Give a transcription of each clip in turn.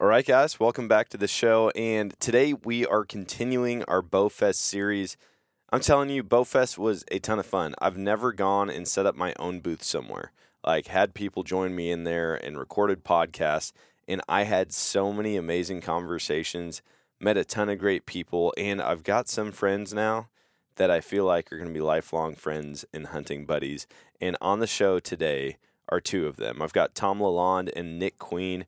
All right, guys, welcome back to the show. And today we are continuing our Bowfest series. I'm telling you, Bowfest was a ton of fun. I've never gone and set up my own booth somewhere. Like, had people join me in there and recorded podcasts. And I had so many amazing conversations, met a ton of great people. And I've got some friends now that I feel like are going to be lifelong friends and hunting buddies. And on the show today are two of them. I've got Tom LaLond and Nick Queen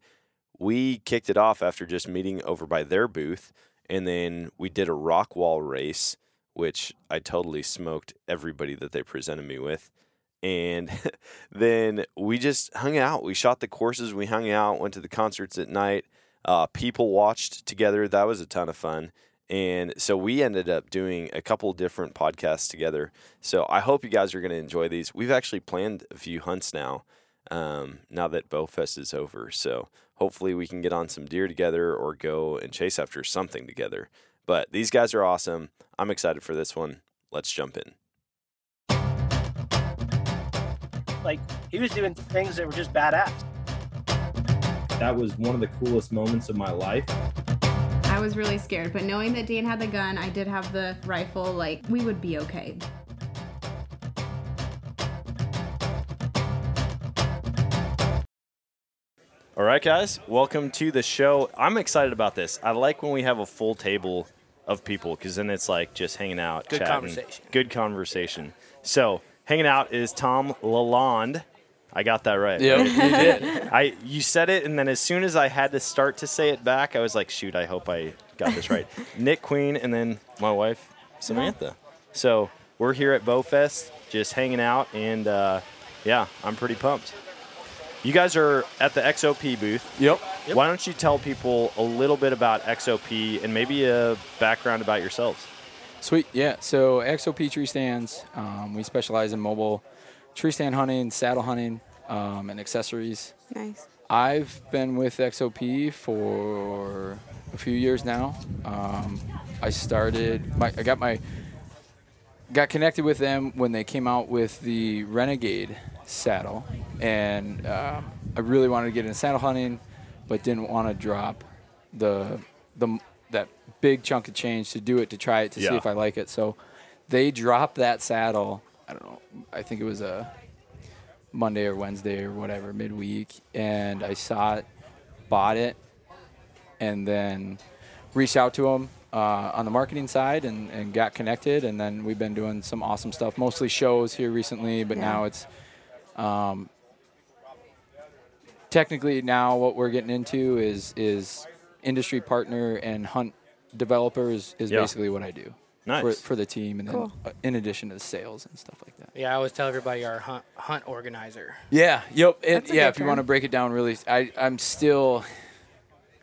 we kicked it off after just meeting over by their booth, and then we did a rock wall race, which I totally smoked everybody that they presented me with. And then we just hung out. We shot the courses, we hung out, went to the concerts at night. Uh, people watched together. That was a ton of fun. And so we ended up doing a couple different podcasts together. So I hope you guys are going to enjoy these. We've actually planned a few hunts now, um, now that Bowfest is over. So hopefully we can get on some deer together or go and chase after something together. But these guys are awesome. I'm excited for this one. Let's jump in. Like he was doing things that were just badass. That was one of the coolest moments of my life. I was really scared, but knowing that Dan had the gun, I did have the rifle, like we would be okay. Right, guys, welcome to the show. I'm excited about this. I like when we have a full table of people because then it's like just hanging out, Good chatting. conversation. Good conversation. So, hanging out is Tom LaLond. I got that right. Yep, right? you did. I you said it, and then as soon as I had to start to say it back, I was like, "Shoot, I hope I got this right." Nick Queen, and then my wife Samantha. So we're here at Bowfest, just hanging out, and uh, yeah, I'm pretty pumped. You guys are at the XOP booth. Yep. Why don't you tell people a little bit about XOP and maybe a background about yourselves? Sweet. Yeah. So XOP tree stands. Um, we specialize in mobile tree stand hunting, saddle hunting, um, and accessories. Nice. I've been with XOP for a few years now. Um, I started. My, I got my got connected with them when they came out with the Renegade saddle, and um, I really wanted to get into saddle hunting, but didn't want to drop the the that big chunk of change to do it to try it to see if I like it. So they dropped that saddle. I don't know. I think it was a Monday or Wednesday or whatever midweek, and I saw it, bought it, and then reached out to them uh, on the marketing side and, and got connected. And then we've been doing some awesome stuff, mostly shows here recently, but Yeah. now it's um, technically now what we're getting into is is industry partner and hunt developer is, is Yeah. basically what I do Nice. for, for the team, and then uh, in addition to the sales and stuff like that. Yeah, I always tell everybody you're hunt, hunt organizer. Yeah. Yep. And That's a yeah, good if you want to break it down, really, I I'm still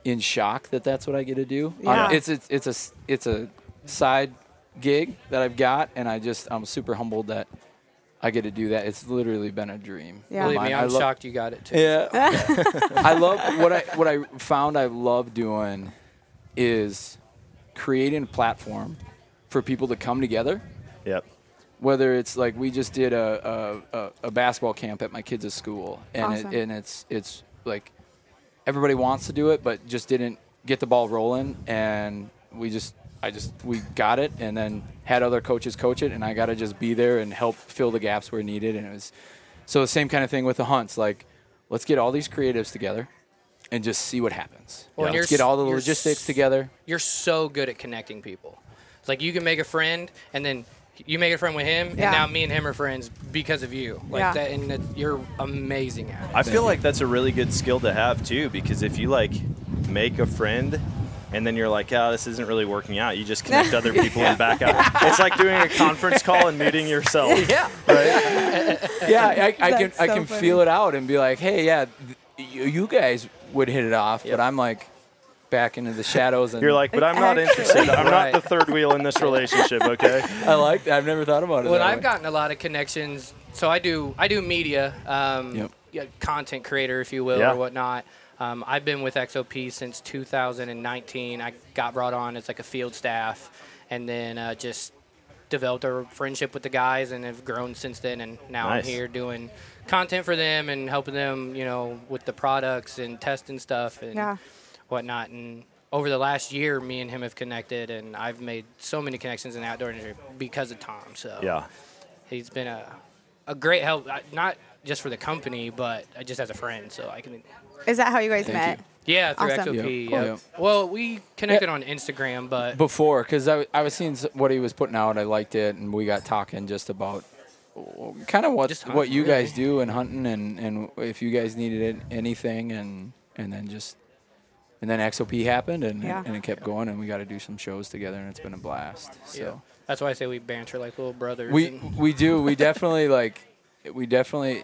in shock that that's what I get to do. Yeah. it's it's it's a s- it's a side gig that I've got, and I just I'm super humbled that I get to do that. It's literally been a dream. Yeah. Believe me, I I'm lo- shocked you got it too. Yeah. I love what I what I found I love doing is creating a platform for people to come together Yep. whether it's like we just did a, a, a, a basketball camp at my kids' school and Awesome. it, and it's it's like everybody wants to do it but just didn't get the ball rolling and we just I just we got it and then had other coaches coach it and I got to just be there and help fill the gaps where needed and it was so the same kind of thing with the hunts like let's get all these creatives together and just see what happens Well, and let's get all the logistics s- together You're so good at connecting people. It's like you can make a friend, and then you make a friend with him, Yeah. and now me and him are friends because of you. Like Yeah. that, and that, you're amazing at it. I feel like that's a really good skill to have too, because if you like make a friend and then you're like, oh, this isn't really working out, you just connect other people and back out. It's like doing a conference call and muting yourself. yeah. Right? yeah, I, I can That's I can funny. feel it out and be like, hey, yeah, th- you, you guys would hit it off, Yep. but I'm like, back into the shadows. And You're like, but I'm not interested. I'm Right. not the third wheel in this relationship. Okay. I like that. I've never thought about it. Well, that I've way. gotten a lot of connections. So I do I do media, um, Yep. content creator, if you will, Yeah. or whatnot. Um, I've been with XOP since 2019. I got brought on as like a field staff, and then uh, just developed a friendship with the guys, and have grown since then. And now Nice. I'm here doing content for them and helping them, you know, with the products and testing stuff and Yeah. whatnot. And over the last year, me and him have connected, and I've made so many connections in the outdoor industry because of Tom. So Yeah. he's been a, a great help, uh, not just for the company, but uh, just as a friend. So I can, Is that how you guys Thank met? yeah, through Awesome. XOP. Yep. Yeah. Well, we connected on Instagram, but before because I, I was seeing what he was putting out. I liked it, and we got talking just about kind of what Just what you guys really. do and hunting, and, and if you guys needed anything, and and then just and then XOP happened, and Yeah. and it kept going, and we got to do some shows together, and it's been a blast. So. yeah. that's why I say we banter like little brothers. We we do. We definitely like. We definitely.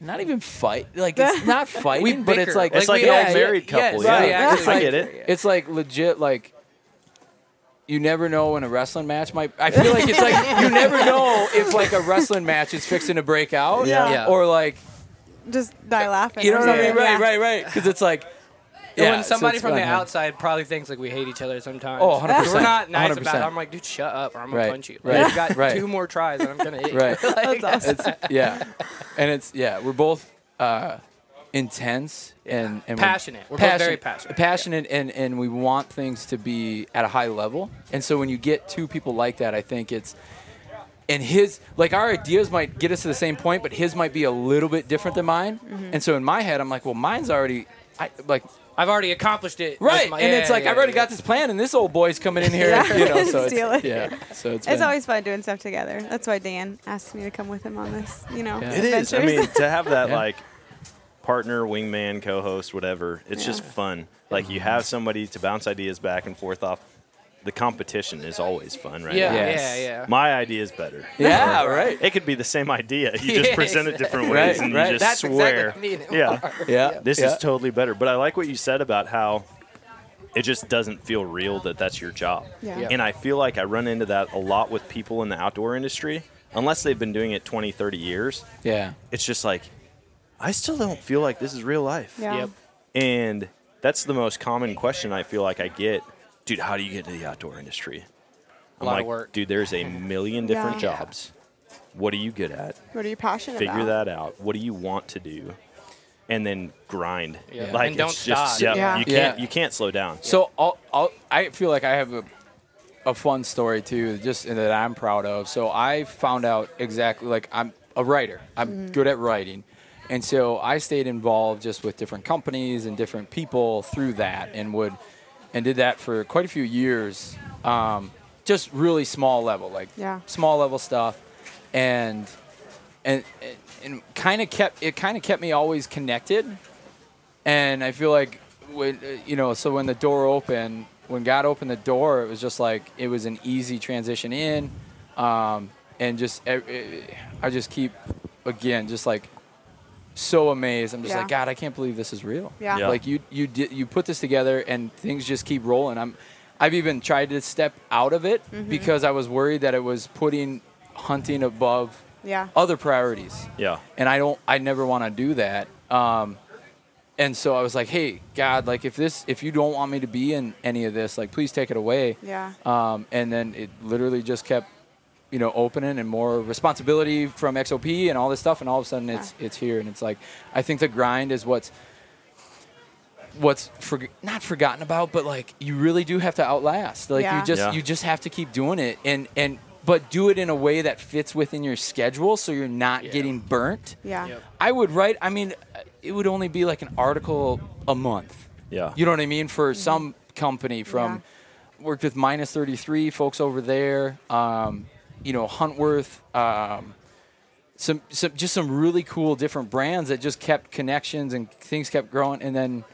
Not even fight. Like it's not fighting, but it's like It's like we an old actually- married couple. yes, yeah. we actually it's I like, get it. It's like legit. Like you never know when a wrestling match might. I feel like it's like you never know if like a wrestling match is fixing to break out. Yeah. Yeah. Or like Just die laughing. you know or what I mean? something. Right, Yeah. right, right. Because it's like. And Yeah, when somebody it's from the fun, yeah. outside probably thinks like we hate each other sometimes. Oh, 100%. We're not nice about it. I'm like, dude, shut up, or I'm gonna Right, punch you. right, You got right. two more tries, and I'm gonna hit you. Right. Like, That's awesome. It's yeah, and it's yeah. We're both uh, intense and, and we're Passionate. We're both very passionate. Passionate, and and we want things to be at a high level. And so when you get two people like that, I think it's. And his, like our ideas might get us to the same point, but his might be a little bit different than mine. Mm-hmm. And so in my head, I'm like, well, mine's already, I like, I've already accomplished it. right. my- and yeah, it's like yeah, I've already yeah. got this plan, and this old boy's coming in here, Yeah. you know. So Steal it's, it. yeah. So it's, It's always fun doing stuff together. That's why Dan asked me to come with him on this, you know, Yeah. It is. I mean, to have that Yeah. like partner, wingman, co-host, whatever, it's just fun. Like you have somebody to bounce ideas back and forth off. The competition is always fun, right? Yeah, Yes. yeah, yeah. My idea is better. yeah, right. It could be the same idea. You just Yeah, present it different ways Right, and right. you just That's swear. exactly me and yeah. are. Yeah, This yeah. is totally better. But I like what you said about how it just doesn't feel real that that's your job. Yeah. Yeah. And I feel like I run into that a lot with people in the outdoor industry. Unless they've been doing it 20, 30 years, yeah. it's just like, I still don't feel like this is real life. Yeah. Yep. And that's the most common question I feel like I get. Dude, how do you get to the outdoor industry? I'm lot of like, work. dude, there's a million different Yeah. jobs. What are you good at? What are you passionate Figure about? that out. What do you want to do? And then grind. Yeah. Like And don't it's just stop. yeah, Yeah. you can't you can't slow down. So I'll, I'll, I feel like I have a, a fun story too, just that I'm proud of. So I found out exactly like I'm a writer. I'm mm-hmm. good at writing, and so I stayed involved just with different companies and different people through that, and would and did that for quite a few years. Um, just really small level, like Yeah. small level stuff, and and and, kind of kept it kind of kept me always connected and I feel like when you know, so when the door opened, when God opened the door, it was just like it was an easy transition in, um, and just eh, I just keep again just like so amazed. I'm just Yeah. like God, I can't believe this is real. Yeah. Yeah. Like you you did you put this together and things just keep rolling. I'm I've even tried to step out of it Mm-hmm. because I was worried that it was putting hunting above Yeah. other priorities Yeah. and I don't I never want to do that. Um, and so I was like, hey, God, like if this if you don't want me to be in any of this, like please take it away. Yeah. Um, and then it literally just kept, you know, opening and more responsibility from XOP and all this stuff, and all of a sudden it's it's here, and it's like I think the grind is what's what's for, not forgotten about, but like you really do have to outlast. Like Yeah. you just Yeah. you just have to keep doing it, and and but do it in a way that fits within your schedule, so you're not Yeah. getting burnt. Yeah. Yep. I would write. I mean, it would only be like an article a month. Yeah. You know what I mean? For some company from worked with Minus33 folks over there. Um, you know, Huntworth. Um, some, some just some really cool different brands that just kept connections and things kept growing and then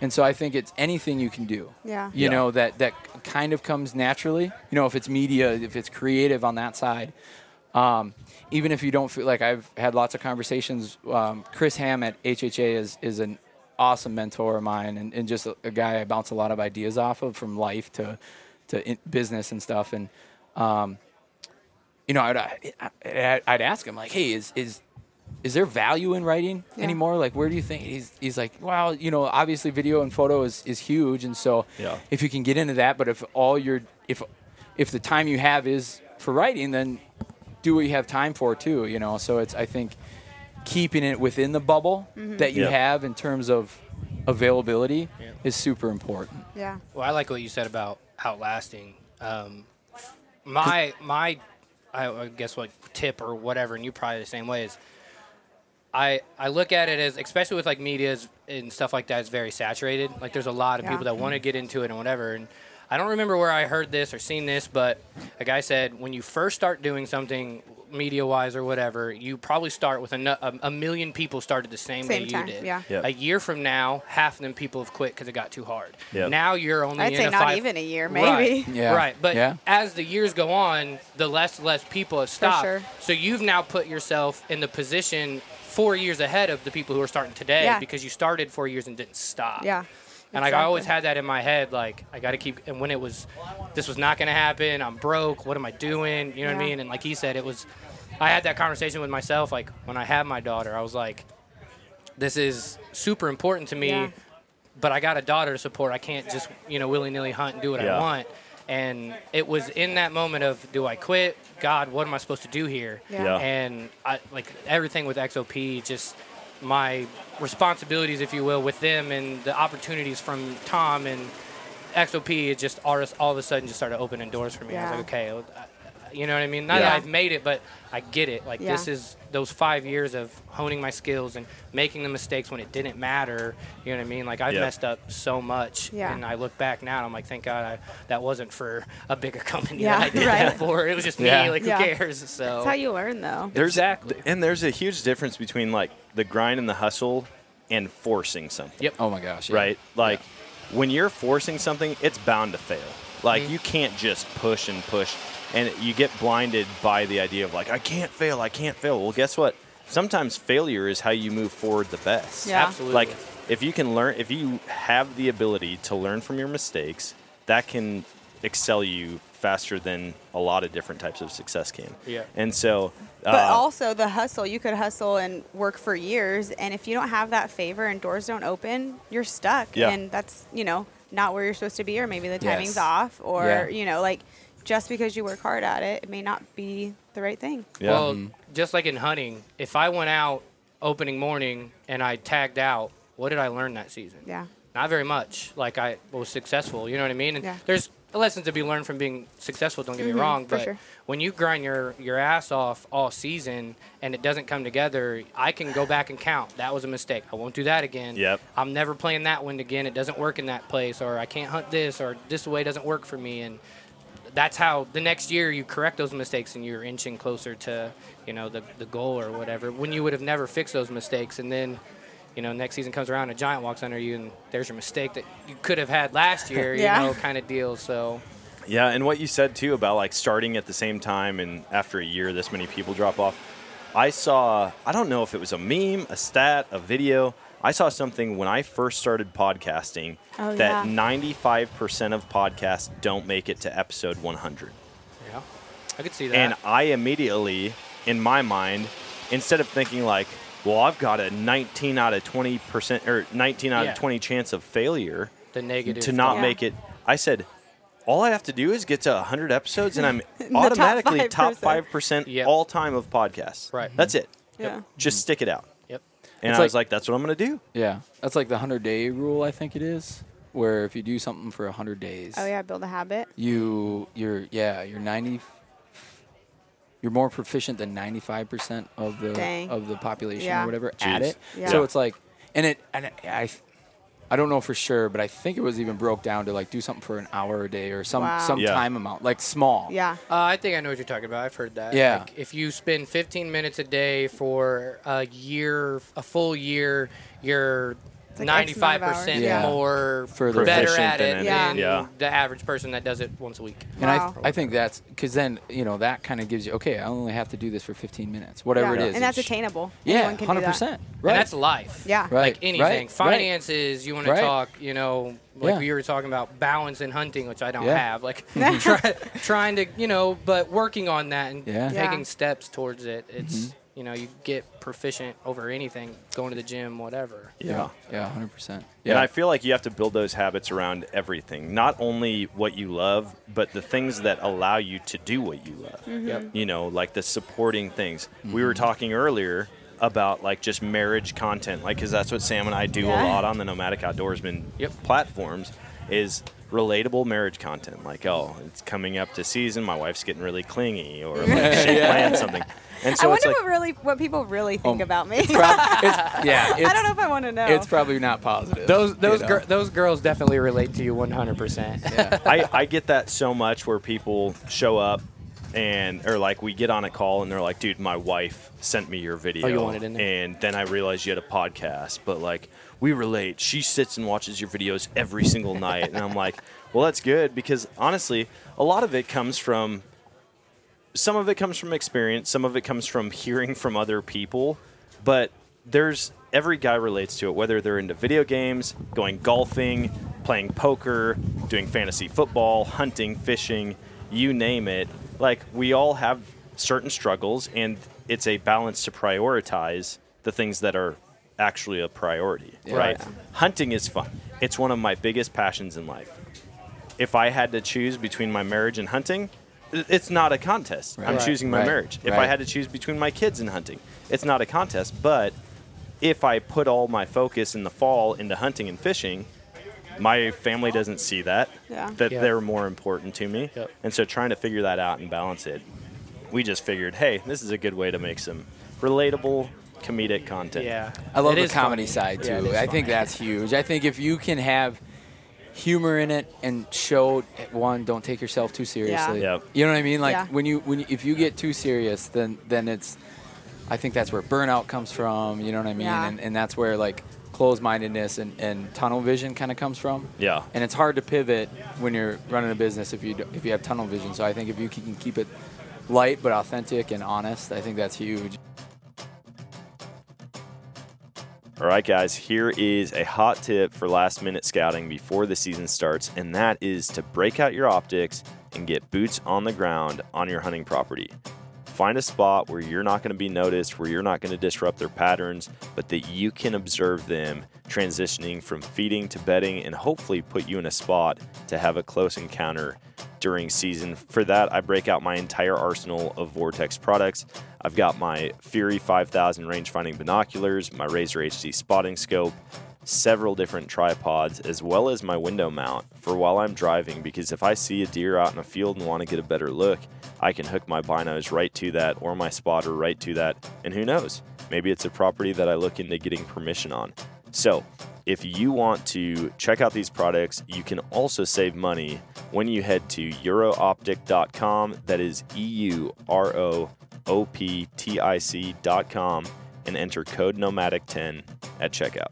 and so I think it's anything you can do. Yeah. You Yeah. know that that kind of comes naturally. You know if it's media, if it's creative on that side. Um, even if you don't feel like I've had lots of conversations. Um, Chris Ham at HHA is is an awesome mentor of mine, and, and just a, a guy I bounce a lot of ideas off of from life to to in business and stuff. And um, you know, I'd, I'd, I'd ask him like, "Hey, is is is there value in writing Yeah. anymore? Like, where do you think he's he's like, well, you know, obviously video and photo is, is huge, and so Yeah. if you can get into that, but if all your if if the time you have is for writing, then do what you have time for too, you know. So it's I think keeping it within the bubble that you Yeah. have in terms of availability is super important. Yeah. Well, I like what you said about outlasting. Um, my my, I I guess what tip or whatever, and you probably the same way is. I I look at it as, especially with like medias and stuff like that is very saturated. Like there's a lot of Yeah. people that want to get into it and whatever. And I don't remember where I heard this or seen this, but a guy said when you first start doing something media wise or whatever, you probably start with a, a, a million people started the same, Same way time, you did. yeah. Yep. A year from now, half of them people have quit because it got too hard. Yep. Now you're only I'd in say a not five- even a year, Right. maybe. Yeah. Right, but Yeah. as the years go on, the less less people have stopped. sure. So you've now put yourself in the position four years ahead of the people who are starting today Yeah. because you started four years and didn't stop. Yeah. And like I always had that in my head, like I got to keep. And when it was, this was not going to happen. I'm broke. What am I doing? You know what I mean? And like he said, it was. I had that conversation with myself. Like when I had my daughter, I was like, this is super important to me Yeah. but I got a daughter to support. I can't just you know willy nilly hunt and do what Yeah. I want. And it was in that moment of do I quit? God, what am I supposed to do here? Yeah. Yeah. And I like everything with XOP, just my responsibilities, if you will, with them and the opportunities from Tom and XOP. It just all, all of a sudden just started opening doors for me. I was like, okay. I- You know what I mean? Not Yeah. that I've made it, but I get it. Like Yeah. this is those five years of honing my skills and making the mistakes when it didn't matter. You know what I mean? Like I've Yeah. messed up so much, Yeah. and I look back now and I'm like, thank God I, that wasn't for a bigger company Yeah, that I did right. that for. It was just me. Yeah. Like Yeah. who cares? So That's how you learn, though. There's Exactly. and there's a huge difference between like the grind and the hustle and forcing something. Yep. Oh my gosh! yeah. Right? Like when you're forcing something, it's bound to fail. Like Mm-hmm. you can't just push and push and you get blinded by the idea of like I can't fail, I can't fail. Well, guess what? Sometimes failure is how you move forward the best. Yeah. Absolutely. Like if you can learn if you have the ability to learn from your mistakes, that can excel you faster than a lot of different types of success can. Yeah. And so But uh, also the hustle, you could hustle and work for years, and if you don't have that favor and doors don't open, you're stuck, Yeah. and that's you know not where you're supposed to be, or maybe the timing's Yes. off, or Yeah. you know like just because you work hard at it, it may not be the right thing. yeah. Well, just like in hunting, if I went out opening morning and I tagged out, what did I learn that season? Yeah. Not very much. Like I was successful, you know what I mean? And Yeah. there's lessons to be learned from being successful, don't get me Mhm, wrong, but sure. when you grind your your ass off all season and it doesn't come together, I can go back and count. That was a mistake. I won't do that again. Yep. I'm never playing that wind again. It doesn't work in that place or I can't hunt this or this way doesn't work for me and that's how the next year you correct those mistakes and you're inching closer to you know the, the goal or whatever when you would have never fixed those mistakes and then you know next season comes around a giant walks under you and there's your mistake that you could have had last year Yeah. you know kind of deal so Yeah, and what you said too about like starting at the same time and after a year this many people drop off. I saw I don't know if it was a meme, a stat, a video. I saw something when I first started podcasting Oh, that yeah. 95% of podcasts don't make it to episode 100. yeah i could see that And I immediately in my mind instead of thinking like, well, I've got a 19 out of 20% or 19 out Yeah. of 20 chance of failure the negative to not Yeah. make it. I said, all I have to do is get to 100 episodes, and I'm automatically top 5%. five percent Yep. all time of podcasts. Right. That's it. Yeah. Just stick it out. Yep And It's I was like- like, that's what I'm gonna do. Yeah, that's like the hundred day rule. I think it is, where if you do something for hundred days, Oh yeah, build a habit. you you're yeah you're ninety. You're more proficient than ninety five percent of the Dang. of the population Yeah. or whatever at it. Yeah. So it's like, and it and I. I don't know for sure, but I think it was even broke down to like do something for an hour a day or some Wow. some Yeah. time amount, like small. Yeah. Uh, I think I know what you're talking about. I've heard that. Yeah. Like, if you spend 15 minutes a day for a year, a full year, you're like X amount of 95% hours. Yeah. more Further better at it any- Yeah. than Yeah. the average person that does it once a week. And I, Wow. I think that's because then you know that kind of gives you okay. I only have to do this for 15 minutes, whatever Yeah. it is. And that's attainable. Yeah, Anyone can do hundred that. percent. Right. And that's life. Yeah. Right. Like anything. right, right. Finances, you want to talk, you know, like Yeah. we were talking about balance in hunting, which I don't Yeah. have. Like try, trying to, you know, but working on that and Yeah. Mm-hmm. Yeah. taking steps towards it. It's, you know, you get proficient over anything, going to the gym, whatever. Yeah. Yeah. Hundred percent. And I feel like you have to build those habits around everything, not only what you love, but the things that allow you to do what you love. Mm-hmm. Yep. You know, like the supporting things. We were mm-hmm. talking earlier about like just marriage content, like because that's what Sam and I do a lot on the Nomadic Outdoorsman Yep. platforms. Is relatable marriage content like oh it's coming up to season my wife's getting really clingy or like she planned something and so I wonder like what really what people really think Um, about me. Prob- it's, yeah. It's, I don't know if I want to know. It's probably not positive. Those those you know? gir- those girls definitely relate to you 100%. I, I get that so much where people show up and or like we get on a call and they're like, dude, my wife sent me your video. Oh, you want it in there? And then I realized you had a podcast, but like we relate. She sits and watches your videos every single night. And I'm like, well, that's good because honestly, a lot of it comes from some of it comes from experience, some of it comes from hearing from other people, but there's every guy relates to it, whether they're into video games, going golfing, playing poker, doing fantasy football, hunting, fishing, you name it. Like we all have certain struggles, and it's a balance to prioritize the things that are actually a priority, Yeah. right? Yeah. Hunting is fun. It's one of my biggest passions in life. If I had to choose between my marriage and hunting, it's not a contest. I'm Right. choosing my Right. marriage. If I had to choose between my kids and hunting, it's not a contest. But if I put all my focus in the fall into hunting and fishing, my family doesn't see that. Yeah. That Yeah. they're more important to me. Yep. And so trying to figure that out and balance it, we just figured, hey, this is a good way to make some relatable comedic content. Yeah. I love It the comedy funny. side too. it is I think funny. that's huge. I think if you can have humor in it and show one, don't take yourself too seriously. Yep. You know what I mean? Like Yeah. when you when you, if you get too serious, then then it's. I think that's where burnout comes from. You know what I mean? Yeah. And and that's where like closed-mindedness and, and tunnel vision kind of comes from. Yeah. And it's hard to pivot when you're running a business if you do, if you have tunnel vision. So I think if you can keep it light but authentic and honest, I think that's huge. All right, guys, here is a hot tip for last minute scouting before the season starts, and that is to break out your optics and get boots on the ground on your hunting property. Find a spot where you're not going to be noticed, where you're not going to disrupt their patterns, but that you can observe them transitioning from feeding to bedding and hopefully put you in a spot to have a close encounter during season. For that, I break out my entire arsenal of Vortex products. I've got my Fury 5000 range finding binoculars, my Razor HD spotting scope, several different tripods, as well as my window mount for while I'm driving. Because if I see a deer out in a field and want to get a better look, I can hook my binos right to that or my spotter right to that. And who knows? Maybe it's a property that I look into getting permission on. So, if you want to check out these products, you can also save money when you head to eurooptic.com. That is E U R O O P T I C.com and enter code nomadic10 at checkout.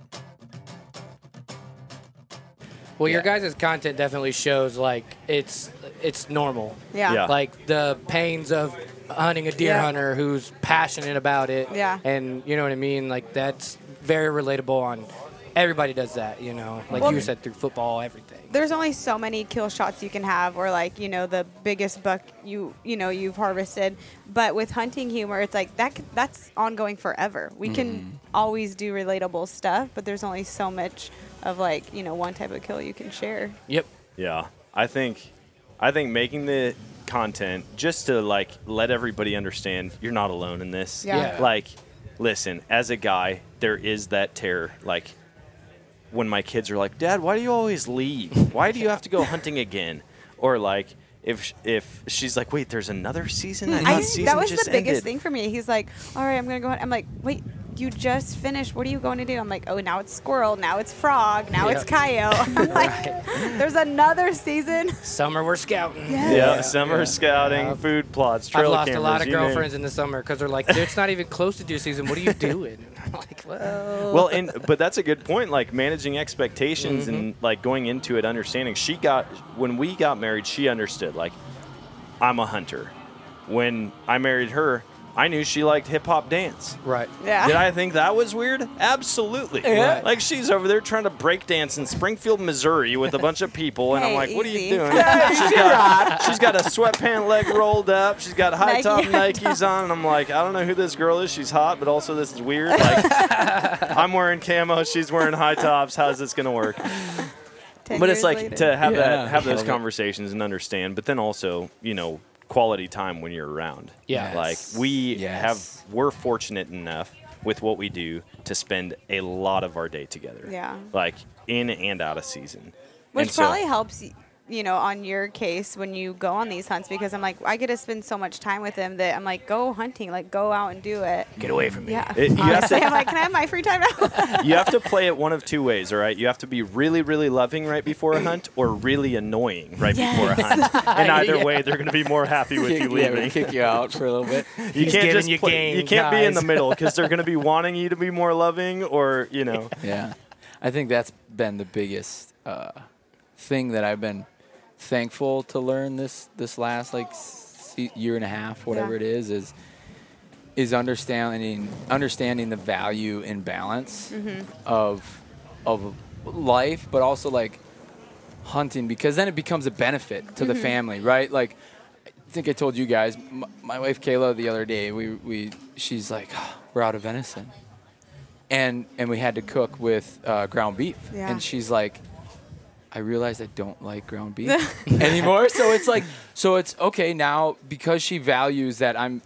Well, your Yeah. guys' content definitely shows like it's it's normal. yeah. Yeah. Like the pains of hunting a deer Yeah. hunter who's passionate about it. Yeah. And you know what I mean? Like that's very relatable on everybody does that, you know. Like Well- you said through football, everything. There's only so many kill shots you can have, or like you know the biggest buck you you know you've harvested. But with hunting humor, it's like that. c- That's ongoing forever. We can mm-hmm. always do relatable stuff, but there's only so much of like you know one type of kill you can share. Yep. Yeah, I think, I think making the content just to like let everybody understand you're not alone in this. Yeah. Yeah. Like, listen, as a guy, there is that terror. Like, when my kids are like, "Dad, why do you always leave? Why do you have to go hunting again?" Or like, if if she's like, "Wait, there's another season." Hmm, I, I, thought season that was the biggest ended." thing for me. He's like, "All right, I'm gonna go." hunt." I'm like, "Wait, you just finished. What are you going to do?" I'm like, "Oh, now it's squirrel. Now it's frog. Now it's coyote." I'm like, "There's another season." Summer we're scouting. Yes. Yeah, summer scouting, Yeah. food plots, trail I've lost cameras. a lot of you name girlfriends in the summer because they're like, it's not even close to deer season. What are you doing? I'm like, well, well, and but that's a good point. Like managing expectations Mm-hmm. and like going into it, understanding. She got when we got married, she understood. Like, I'm a hunter. When I married her, I knew she liked hip hop dance. right. Yeah. Did I think that was weird? Absolutely. Yeah. Like she's over there trying to break dance in Springfield, Missouri with a bunch of people, and I'm like, "What are you doing?" she's got she's got a sweatpant leg rolled up. She's got high Nike top high Nikes on, and I'm like, I don't know who this girl is. She's hot, but also this is weird. Like, I'm wearing camo, she's wearing high tops. How's this gonna work? Ten But it's like later. to have Yeah. that have those conversations and understand, but then also, you know, quality time when you're around. Yeah. Like we Yes. have we're fortunate enough with what we do to spend a lot of our day together. Yeah. Like in and out of season. Which And so- probably helps, y- you know, on your case when you go on these hunts because I'm like, I get to spend so much time with him that I'm like, go hunting, like go out and do it. Get away from me. Yeah. It- you have Honestly, to- I'm like, can I have my free time now? you have to play it one of two ways, all right? You have to be really, really loving right before a hunt or really annoying right before a hunt. And either Yeah. way, they're going to be more happy with Kick, you leaving. we kick you out for a little bit. You He's can't just you play- game, you can't be in the middle because they're going to be wanting you to be more loving or, you know. Yeah, I think that's been the biggest uh, thing that I've been thankful to learn this this last like year and a half, whatever Yeah. it is, is is understanding understanding the value and balance of of life, but also like hunting because then it becomes a benefit to the family, right? Like I think I told you guys, m- my wife Kayla the other day, we we she's like, "Ah, we're out of venison and and we had to cook with uh, ground beef. Yeah. And she's like, I realized I don't like ground beef anymore. So it's like, so it's okay now because she values that I'm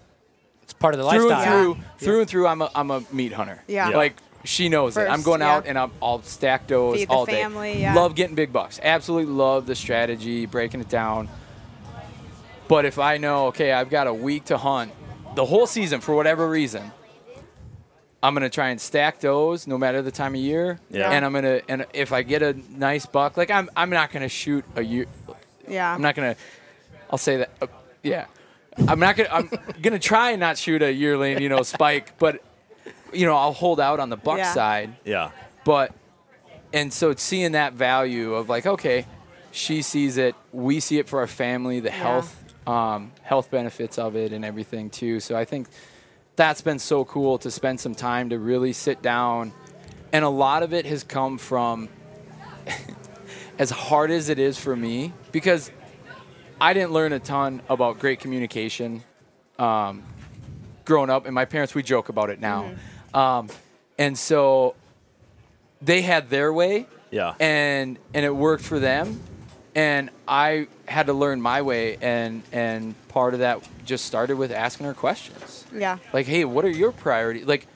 It's part of the through lifestyle. and through, through and through. I'm a I'm a meat hunter. Yeah. Yeah. Like she knows it. I'm First, going out and I'm, I'll stack those Feed the all day. family, yeah. Love getting big bucks. Absolutely love the strategy, breaking it down. But if I know, okay, I've got a week to hunt, the whole season for whatever reason, I'm gonna try and stack those no matter the time of year. Yeah. And I'm gonna and if I get a nice buck, like I'm I'm not gonna shoot a year. yeah. I'm not gonna. I'll say that. Uh, yeah. I'm not gonna. I'm gonna try and not shoot a yearling, you know, spike, but you know, I'll hold out on the buck Yeah. side. Yeah. But and so it's seeing that value of like, okay, she sees it, we see it for our family, the health, um, health benefits of it, and everything too. So I think that's been so cool to spend some time to really sit down, and a lot of it has come from as hard as it is for me because I didn't learn a ton about great communication um, growing up, and my parents we joke about it now, um, and so they had their way, Yeah. and and it worked for them, and I had to learn my way, and and part of that just started with asking her questions, yeah. like, hey, what are your priorities? Like,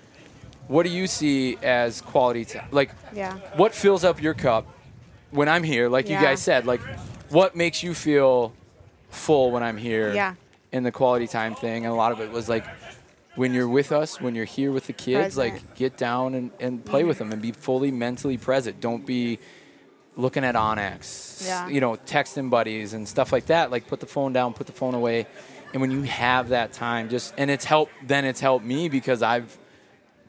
what do you see as quality time? Like, Yeah. what fills up your cup when I'm here? Like Yeah. you guys said, like, what makes you feel full when I'm here? Yeah. In the quality time thing, and a lot of it was like, when you're with us, when you're here with the kids, Present. like get down and, and play with them and be fully mentally present. Don't be looking at onX, Yeah. you know, texting buddies and stuff like that. Like put the phone down, put the phone away. And when you have that time, just and it's helped. Then it's helped me because I've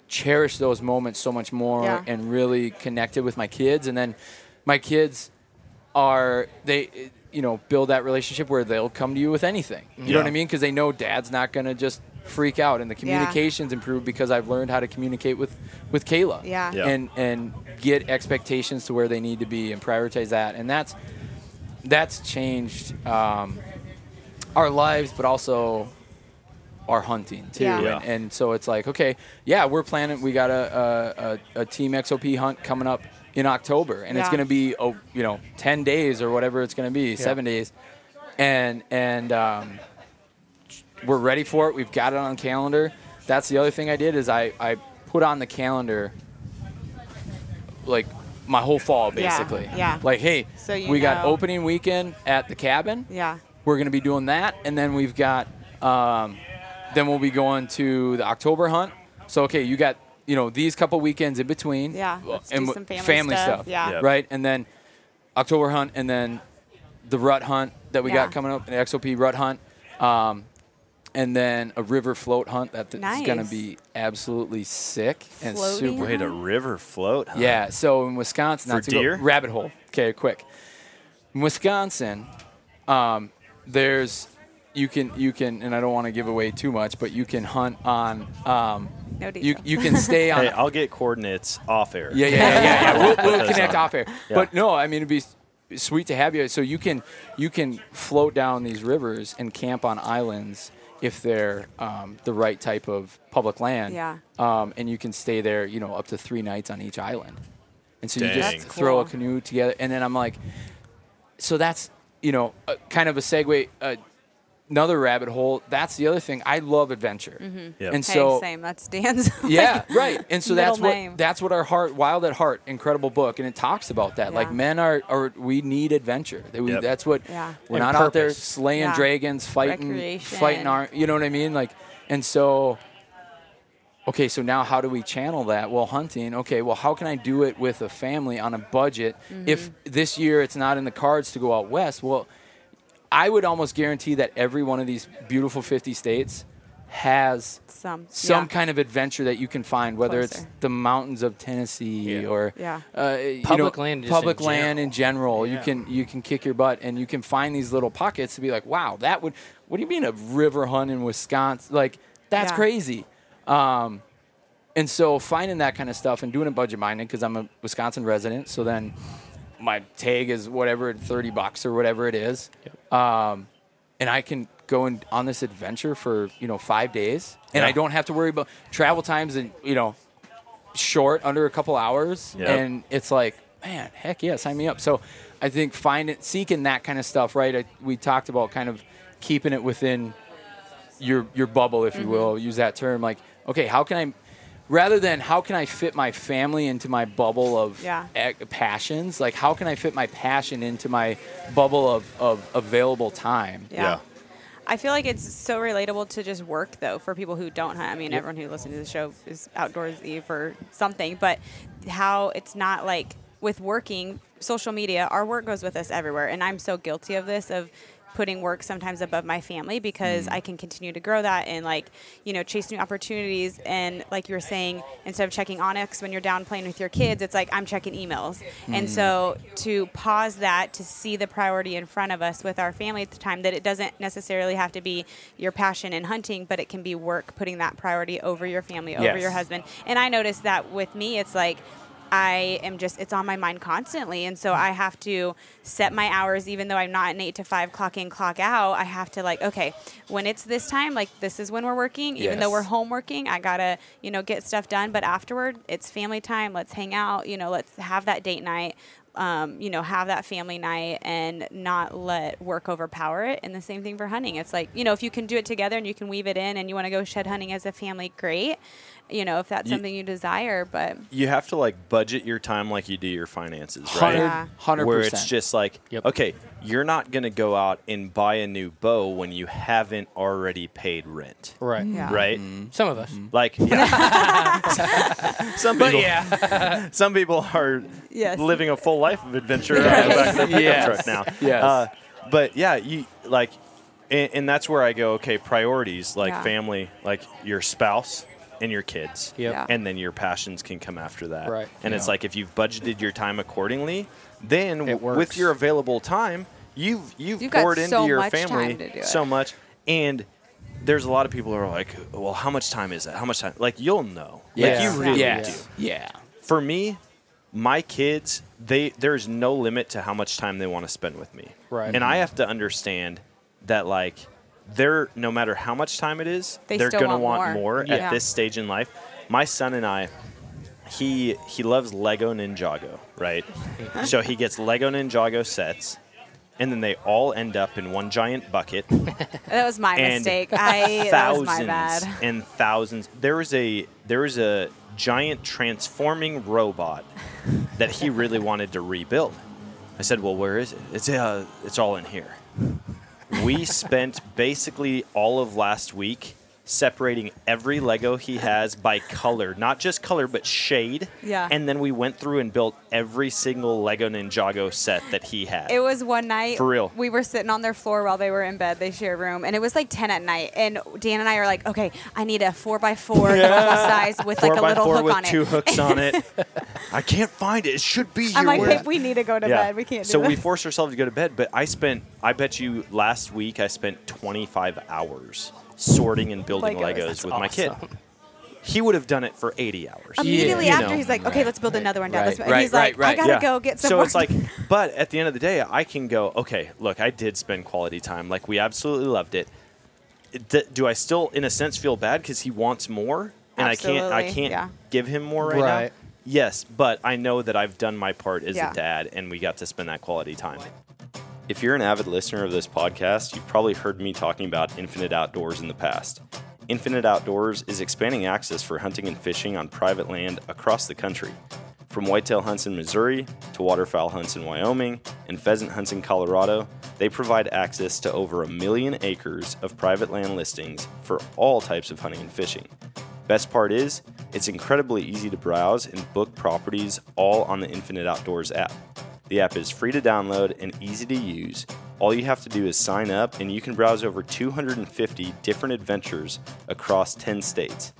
cherished those moments so much more Yeah. and really connected with my kids. And then my kids are they, you know, build that relationship where they'll come to you with anything. You know what I mean? Because they know dad's not gonna just freak out, and the communications improved because I've learned how to communicate with with Kayla. Yeah. Yeah. And and get expectations to where they need to be and prioritize that. And that's that's changed um, our lives, but also our hunting too. Yeah. Yeah. And, and so it's like, okay, yeah, we're planning. We got a a, a, a team XOP hunt coming up in October, and it's going to be oh, you know, ten days or whatever it's going to be, seven days, and and um, we're ready for it. We've got it on calendar. That's the other thing I did is I I put on the calendar like my whole fall basically. yeah. yeah. Like, hey, So we got opening weekend at the cabin Yeah. we're going to be doing that, and then we've got, um, then we'll be going to the October hunt. So okay, you got you know these couple weekends in between, Yeah, let's do and some w- family stuff, yeah. Yep. right, and then October hunt, and then the rut hunt that we Yeah. got coming up, the XOP rut hunt, um, and then a river float hunt that's going to be absolutely sick and Floating super. Wait, a river float? Huh? Yeah, so in Wisconsin, For not to go- deer? rabbit hole. Okay, quick. In Wisconsin, um, there's you can you can, and I don't want to give away too much, but you can hunt on. Um, No you you can stay on. Hey, I'll get coordinates off air. Yeah, yeah, yeah, yeah. yeah. We'll, we'll connect uh, off air. yeah. But no, I mean it'd be sweet to have you. So you can you can float down these rivers and camp on islands if they're um, the right type of public land. Yeah. Um, and you can stay there, you know, up to three nights on each island. And so you just That's throw a canoe together, and then I'm like, so that's you know uh, kind of a segue. Uh, another rabbit hole. That's the other thing. I love adventure, Yep. and Mm-hmm. Hey, so same. That's Dan's. yeah, right. And so that's Middle what name. that's what our heart, Wild at Heart, incredible book, and it talks about that. Like men are, are we need adventure. That we, Yep. That's what Yeah. we're And not out there slaying Yeah. dragons, fighting, Recreation. fighting our. You know what I mean? Like, and so. Okay, so now how do we channel that? Well, hunting. Okay, well, how can I do it with a family on a budget? If Mm-hmm. this year it's not in the cards to go out west, well, I would almost guarantee that every one of these beautiful 50 states has Some. some yeah. kind of adventure that you can find, whether it's the mountains of Tennessee Yeah. or Yeah. uh, you Public know, land public in land general. in general. You can you can kick your butt and you can find these little pockets to be like, wow, that would. What do you mean a river hunt in Wisconsin? Like that's Yeah. crazy. Um, and so finding that kind of stuff and doing it budget minded because I'm a Wisconsin resident. So then my tag is whatever, 30 bucks or whatever it is. Um, and I can go in, on this adventure for, you know, five days. And Yeah. I don't have to worry about travel times and, you know, short, under a couple hours. Yep. And it's like, man, heck yeah, sign me up. So I think finding, seeking that kind of stuff, right? I, we talked about kind of keeping it within your your bubble, if you Mm-hmm. will, use that term. Like, okay, how can I, rather than how can I fit my family into my bubble of Yeah. ac- passions? Like, how can I fit my passion into my bubble of, of available time? Yeah. Yeah. I feel like it's so relatable to just work though for people who don't hunt. I mean, everyone who listens to the show is outdoorsy for something, but how it's not like with working social media, our work goes with us everywhere, and I'm so guilty of this of putting work sometimes above my family because mm. I can continue to grow that and like you know chase new opportunities. And like you were saying instead of checking onX when you're down playing with your kids it's like I'm checking emails. And mm. so to pause that to see the priority in front of us with our family at the time that it doesn't necessarily have to be your passion in hunting but it can be work putting that priority over your family over Yes. your husband. And I noticed that with me it's like I am just, it's on my mind constantly. And so I have to set my hours, even though I'm not an eight to five clock in, clock out. I have to, like, okay, when it's this time, like, this is when we're working. Even though we're home working, I got to, you know, get stuff done. But afterward, it's family time. Let's hang out. You know, let's have that date night. Um, you know, have that family night and not let work overpower it. And the same thing for hunting. It's like, you know, if you can do it together and you can weave it in and you want to go shed hunting as a family, great. You know, if that's You- something you desire. But You have to like budget your time like you do your finances, right? Yeah. 100 Where it's just like, Yep. okay, you're not going to go out and buy a new bow when you haven't already paid rent, Right. Yeah. right? Some of us. Like, yeah. some people, yeah. some people are Yes. living a full life of adventure on the back of their pickup Yes. truck now. Yes. Uh, but yeah, you like, and, and that's where I go. Okay, priorities like Yeah. family, like your spouse and your kids. Yep. Yeah. And then your passions can come after that. Right. And it's like if you've budgeted your time accordingly, then w- with your available time, you've you've, You've poured into so your family time it. so much, and there's a lot of people who are like, well, how much time is that? How much time? Like you'll know. Like Yeah. you really yes. do Yeah. for me, my kids, they there's no limit to how much time they want to spend with me. Right. And I have to understand that like they're no matter how much time it is, They are gonna want want more. more, Yeah. at this stage in life. My son and I he he loves Lego Ninjago, right? so he gets Lego Ninjago sets and then they all end up in one giant bucket That was my and mistake. I that was my bad. and thousands. There was a there was a giant transforming robot that he really wanted to rebuild. I said, "Well, where is it? It's uh, it's all in here." We spent basically all of last week separating every Lego he has by color, not just color, but shade. Yeah. And then we went through and built every single Lego Ninjago set that he had. It was one night. For real. We were sitting on their floor while they were in bed. They share a room, and it was like ten at night. And Dan and I are like, "Okay, I need a four by four normal size with four like a little hook with on two it." hooks on it. I can't find it. It should be here. I'm like, "Babe, we need to go to bed. We can't do so this." we forced ourselves to go to bed, but I spent, I bet you last week I spent 25 hours sorting and building Legos. Legos, That's with my kid. He would have done it for 80 hours. Immediately You after, know. he's like, "Okay, Right, let's build right, another one down right, this way." And right, he's like, right, right. "I gotta Yeah. go get some." So more. it's like, but at the end of the day, I can go, okay, look, I did spend quality time. Like, we absolutely loved it. D- do I still, in a sense, feel bad because he wants more? And I can't, I can't yeah. give him more right, now? Yes, but I know that I've done my part as Yeah. a dad and we got to spend that quality time. If you're an avid listener of this podcast, you've probably heard me talking about Infinite Outdoors in the past. Infinite Outdoors is expanding access for hunting and fishing on private land across the country. From whitetail hunts in Missouri to waterfowl hunts in Wyoming and pheasant hunts in Colorado, they provide access to over a million acres of private land listings for all types of hunting and fishing. Best part is, it's incredibly easy to browse and book properties all on the Infinite Outdoors app. The app is free to download and easy to use. All you have to do is sign up, and you can browse over 250 different adventures across 10 states.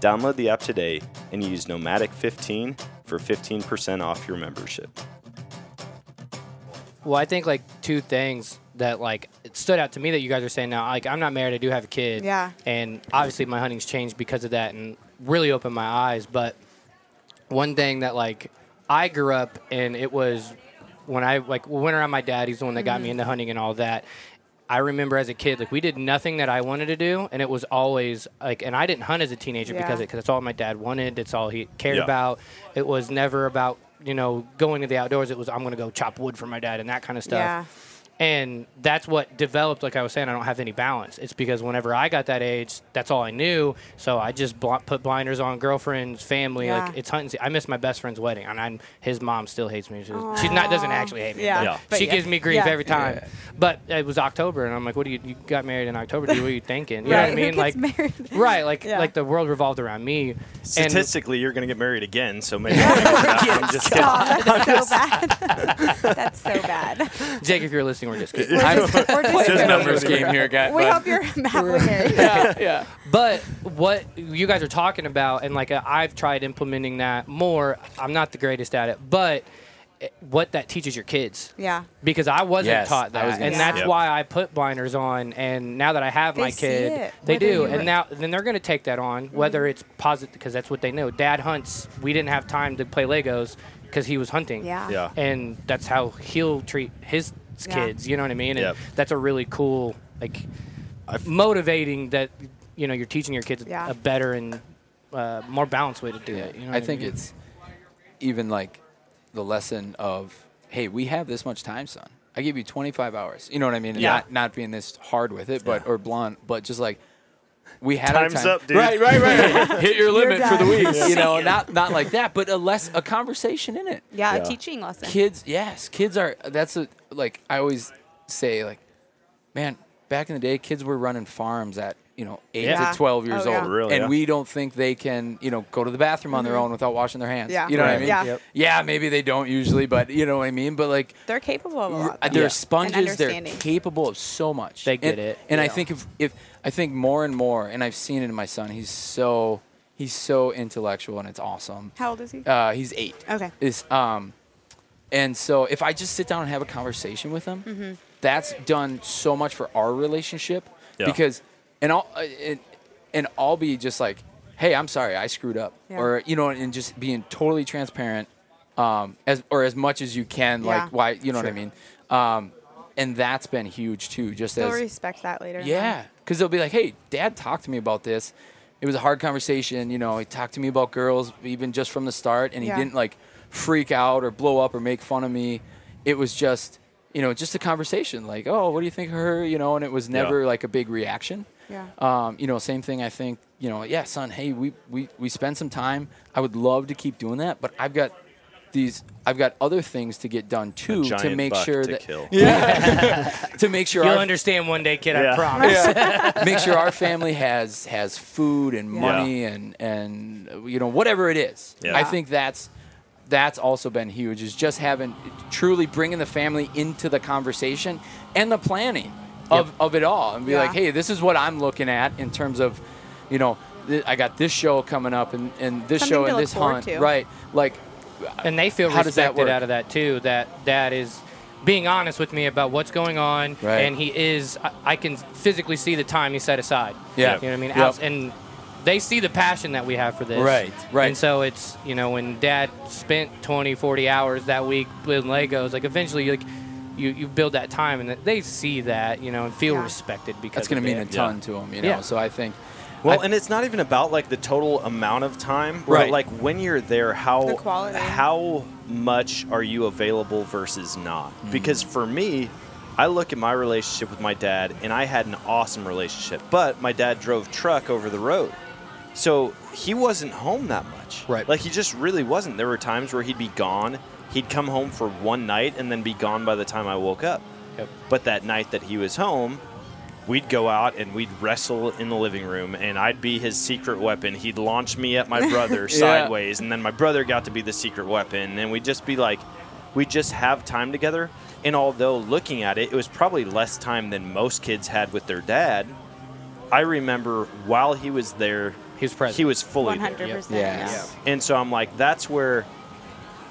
Download the app today and use Nomadic15 for 15% off your membership. Well, I think like two things that like it stood out to me that you guys are saying now. Like I'm not married, I do have a kid. Yeah. And obviously my hunting's changed because of that and really opened my eyes. But one thing that like I grew up and it was when I like went around my dad, he's the one that got me mm-hmm. into hunting and all that. I remember as a kid, like we did nothing that I wanted to do, and it was always like, and I didn't hunt as a teenager Yeah. because because it's all my dad wanted. It's all he cared Yeah. about. It was never about you know going to the outdoors. It was I'm going to go chop wood for my dad and that kind of stuff. Yeah. And that's what developed. Like I was saying, I don't have any balance. It's because whenever I got that age, that's all I knew. So I just bl- put blinders on girlfriends, family. Yeah. Like it's hunting. se- I missed my best friend's wedding, and I'm, his mom still hates me. She's, she's not doesn't actually hate me. Yeah. but Yeah. But she yeah. gives me grief Yeah. every time. But it was October, and I'm like, "What do you? You got married in October? Dude, what are you thinking? You know right. what I mean? Who like, married? right? Like, Yeah. like the world revolved around me. And Statistically, you're going to get married again, so maybe. I'm just kidding. Oh, that's so bad. that's so bad. Jake, if you're listening, we're just kidding. We're just, we're just There's kidding. numbers game here, guys. We hope you're happily married. yeah, yeah. But what you guys are talking about, and like uh, I've tried implementing that more. I'm not the greatest at it, but what that teaches your kids. Yeah. Because I wasn't Yes, taught I that, was and say that's that. why I put blinders on. And now that I have They my kid, they whether do. And now, then they're going to take that on, whether it's positive because that's what they know. Dad hunts. We didn't have time to play Legos because he was hunting. Yeah. Yeah. And that's how he'll treat his Yeah. kids. You know what I mean? And Yep. that's a really cool, like, I've- motivating that you know you're teaching your kids Yeah. a better and uh, more balanced way to do it. You know I what think mean? it's even like the lesson of, hey, we have this much time, son. I give you 25 hours. You know what I mean? Yeah. Not not being this hard with it, but or blunt, but just like we had Time's our time. up, dude. Right, right, right. Hit your limit for the done. week. You know, not not like that, but a less a conversation in it. Yeah, Yeah. a teaching lesson. Kids, yes, kids are. That's a like I always say, like, man, back in the day, kids were running farms at you know eight Yeah. to twelve years Oh, yeah. old, Really, and yeah. we don't think they can, you know, go to the bathroom on their own without washing their hands. Mm-hmm. Yeah. you know what I mean? Yeah. Yep. Yeah, maybe they don't usually, but you know what I mean. But like, They're capable of a lot. they're though. Sponges. They're capable of so much. They get and, it. And I Yeah. think if if I think more and more, and I've seen it in my son. He's so he's so intellectual, and it's awesome. How old is he? Uh, he's eight. Okay. Is um, and so if I just sit down and have a conversation with him, Mm-hmm. that's done so much for our relationship Yeah. because, and I'll uh, it, and I'll be just like, hey, I'm sorry, I screwed up, Yeah. or you know, and just being totally transparent, um, as or as much as you can, Yeah. like why, you know what I mean, um, and that's been huge too, just They'll as respect that later. yeah, because they'll be like, "Hey, Dad talked to me about this. It was a hard conversation. You know, he talked to me about girls even just from the start, and he Yeah. didn't like freak out or blow up or make fun of me. It was just, you know, just a conversation. Like, oh, what do you think of her? You know, and it was never like a big reaction. Yeah. Um, you know, same thing. I think, you know, yeah, son. Hey, we we we spend some time. I would love to keep doing that, but I've got these. I've got other things to get done too to giant make buck sure to that kill. yeah, to make sure You'll our, understand one day, kid. Yeah. I promise. make sure our family has has food and money and and you know whatever it is. Yeah. I think that's that's also been huge is just having truly bringing the family into the conversation and the planning of, of it all and be Yeah. like, hey, this is what I'm looking at in terms of, you know, th- I got this show coming up and, and this Something show and this hunt, to. right? Like, and they feel How does that respected work? out of that too. That dad is being honest with me about what's going on, Right. and he is. I, I can physically see the time he set aside. Yeah. you know what I mean. Yep. Outs- and they see the passion that we have for this. Right, right. And so it's you know when dad spent 20, 40 hours that week building Legos, like eventually like. You, you build that time and they see that you know and feel Yeah. respected because that's going to of mean a it. ton to them, you know. Yeah. So I think, Well, I- and it's not even about like the total amount of time, but Right. like when you're there, how The quality. how much are you available versus not? Mm-hmm. Because for me, I look at my relationship with my dad, and I had an awesome relationship, but my dad drove truck over the road, so he wasn't home that much. Right. Like he just really wasn't. There were times where he'd be gone. He'd come home for one night and then be gone by the time I woke up. Yep. But that night that he was home, we'd go out and we'd wrestle in the living room, and I'd be his secret weapon. He'd launch me at my brother sideways, and then my brother got to be the secret weapon, and we'd just be like, we'd just have time together. And although looking at it, it was probably less time than most kids had with their dad. I remember while he was there, He was present. he was fully One there. hundred percent. Yes. And so I'm like, that's where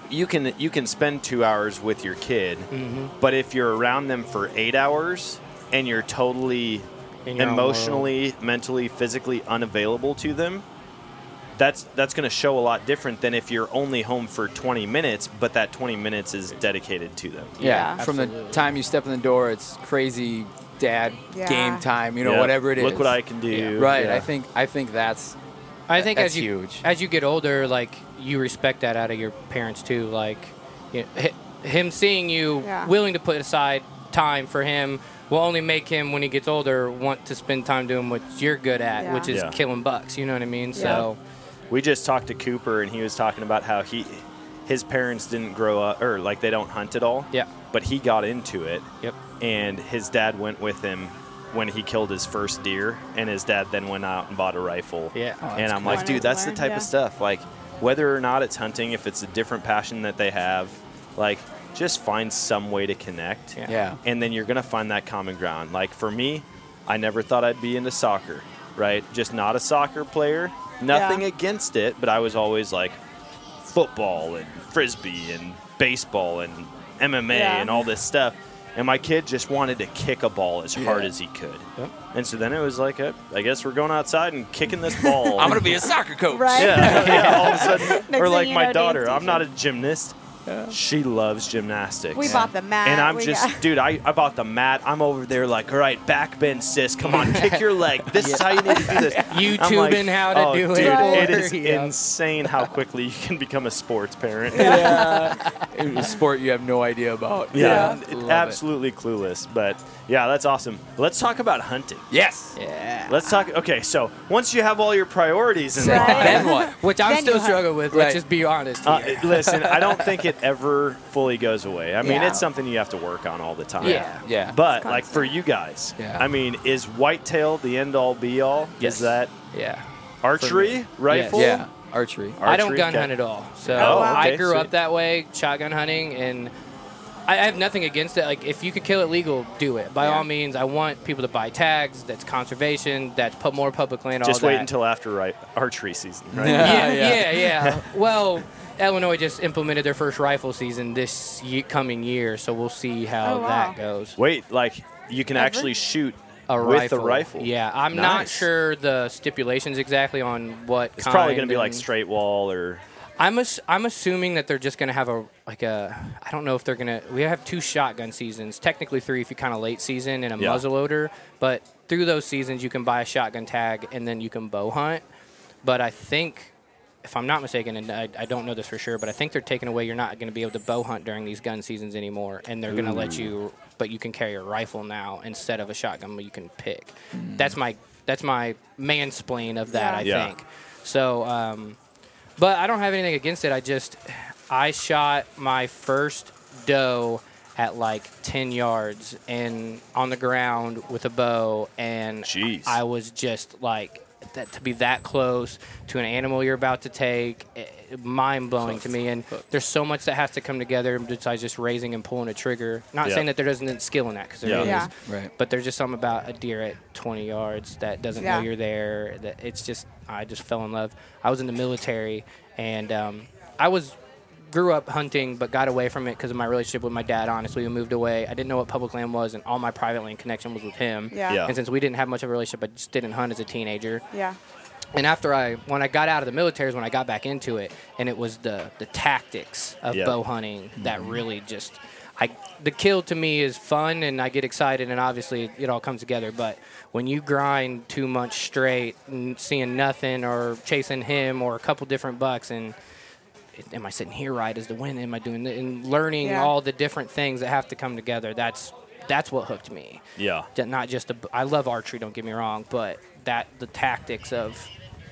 you can you can spend two hours with your kid, Mm-hmm. but if you're around them for eight hours and you're totally In your own emotionally, mentally, physically unavailable to them, that's that's going to show a lot different than if you're only home for 20 minutes, but that 20 minutes is dedicated to them. yeah, Yeah. from the time you step in the door, it's crazy dad Yeah. game time, you know, Yeah. whatever it is. Look what I can do. Yeah. Right. Yeah. I think I think that's I think That's as you huge. as you get older, like you respect that out of your parents too. Like you know, hi- him seeing you Yeah. willing to put aside time for him will only make him when he gets older want to spend time doing what you're good at, Yeah. which is Yeah. killing bucks. You know what I mean? So We just talked to Cooper, and he was talking about how he, his parents didn't grow up, or like they don't hunt at all. Yeah. But he got into it, yep. and his dad went with him when he killed his first deer, and his dad then went out and bought a rifle. Yeah. Oh, and I'm cool. like, dude, to that's the type yeah. of stuff. Like, whether or not it's hunting, if it's a different passion that they have, like, just find some way to connect. Yeah. yeah. and then you're gonna find that common ground. Like for me, I never thought I'd be into soccer, right? Just not a soccer player. Nothing Yeah. against it, but I was always like football and frisbee and baseball and MMA Yeah. and all this stuff. And my kid just wanted to kick a ball as hard Yeah. as he could. Yep. And so then it was like, I guess we're going outside and kicking this ball. I'm gonna be a soccer coach. Right. yeah, yeah, all of a sudden, or like my daughter. I'm not a gymnast. She loves gymnastics. We bought the mat. And I'm we just, got- dude, I, I bought the mat. I'm over there like, all right, back bend, sis. Come on, kick your leg. This is how you need to do this. I'm like, how to oh, do dude, it. It or- is yeah. insane how quickly you can become a sports parent. Yeah. A sport you have no idea about. Yeah, Love it- it. absolutely clueless. But yeah, that's awesome. Let's talk about hunting. Yes. Yeah. Let's talk. Okay, so once you have all your priorities in line, Then what? Which I'm Then still you have- struggling with. Right. Let's just be honest. Uh, listen, I don't think it ever fully goes away. I mean, Yeah. it's something you have to work on all the time. Yeah. Yeah. But It's like for you guys, Yeah. I mean, is whitetail the end all be all? Yes. Is that yeah. archery, rifle? yeah. Archery. I don't Archery? gun Okay. hunt at all. So Oh, I grew sweet. up that way, shotgun hunting, and I I have nothing against it. Like if you could kill it legal, do it. By Yeah. all means, I want people to buy tags. That's conservation. That's put more public land. Just all wait that. until after right, archery season, right? Yeah, Yeah, yeah, yeah. well, Illinois just implemented their first rifle season this ye- coming year, so we'll see how Oh, wow. that goes. Wait, like you can Ever? actually shoot A with rifle. the rifle. Yeah, I'm not sure the stipulations exactly on what. It's probably going to be like straight wall or I'm ass- I'm assuming that they're just gonna have a like a I don't know if they're gonna we have two shotgun seasons technically three if you kind of late season and a Yeah. muzzleloader but through those seasons you can buy a shotgun tag and then you can bow hunt but I think if I'm not mistaken and I, I don't know this for sure but I think they're taking away you're not gonna be able to bow hunt during these gun seasons anymore and they're gonna let you but you can carry a rifle now instead of a shotgun but you can pick that's my that's my mansplain of that Yeah. I Yeah. think so um, but I don't have anything against it. I just, I shot my first doe at like 10 yards and on the ground with a bow and Jeez. I was just like that to be that close to an animal you're about to take eh, mind blowing to me and there's so much that has to come together besides just raising and pulling a trigger not Yeah. saying that there isn't skill in that because there Yeah. is, Yeah. Right. but there's just something about a deer at 20 yards that doesn't Yeah. know you're there that it's just i just fell in love i was in the military and um, i was grew up hunting but got away from it because of my relationship with my dad honestly we moved away i didn't know what public land was and all my private land connection was with him Yeah. Yeah. and since we didn't have much of a relationship i just didn't hunt as a teenager Yeah. And after I, when I got out of the military, is when I got back into it, and it was the the tactics of Yeah. bow hunting that mm-hmm. really just, I, the kill to me is fun, and I get excited, and obviously it all comes together. But when you grind two months straight, and seeing nothing, or chasing him, or a couple different bucks, and am I sitting here right? Is the wind? Am I doing? The, and learning Yeah. all the different things that have to come together. That's that's what hooked me Yeah. not just I love archery. Don't get me wrong, but that the tactics of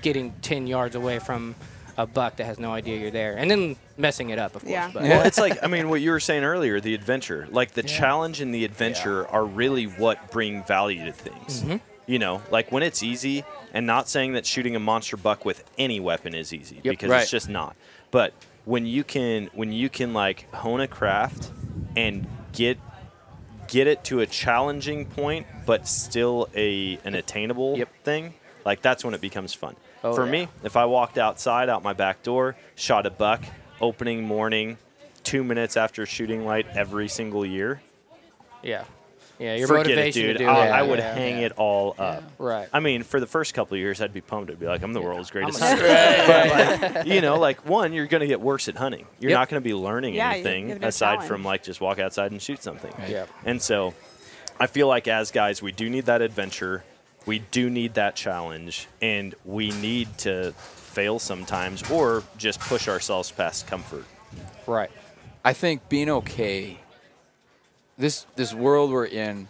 getting ten yards away from a buck that has no idea you're there, and then messing it up, of course. Yeah. But Well, it's like I mean what you were saying earlier, the adventure. Like the challenge and the adventure are really what bring value to things. Mm-hmm. You know, like when it's easy, and not saying that shooting a monster buck with any weapon is easy Yep. because Right. it's just not. But when you can when you can like hone a craft and get get it to a challenging point but still a an attainable Yep. thing, like that's when it becomes fun. Oh, For yeah. me, if I walked outside out my back door, shot a buck opening morning, two minutes after shooting light every single year, yeah, yeah, your forget it, motivation dude. to do I, it. I would yeah. hang it all up. Right. I mean, for the first couple of years, I'd be pumped. I'd be like, I'm the world's greatest a- hunter. but like, you know, like one, you're going to get worse at hunting. You're Yep. not going to be learning Yeah, anything you aside challenge. from like just walk outside and shoot something. Yep. And so, I feel like as guys, we do need that adventure. We do need that challenge, and we need to fail sometimes or just push ourselves past comfort. Right. I think being okay. This this world we're in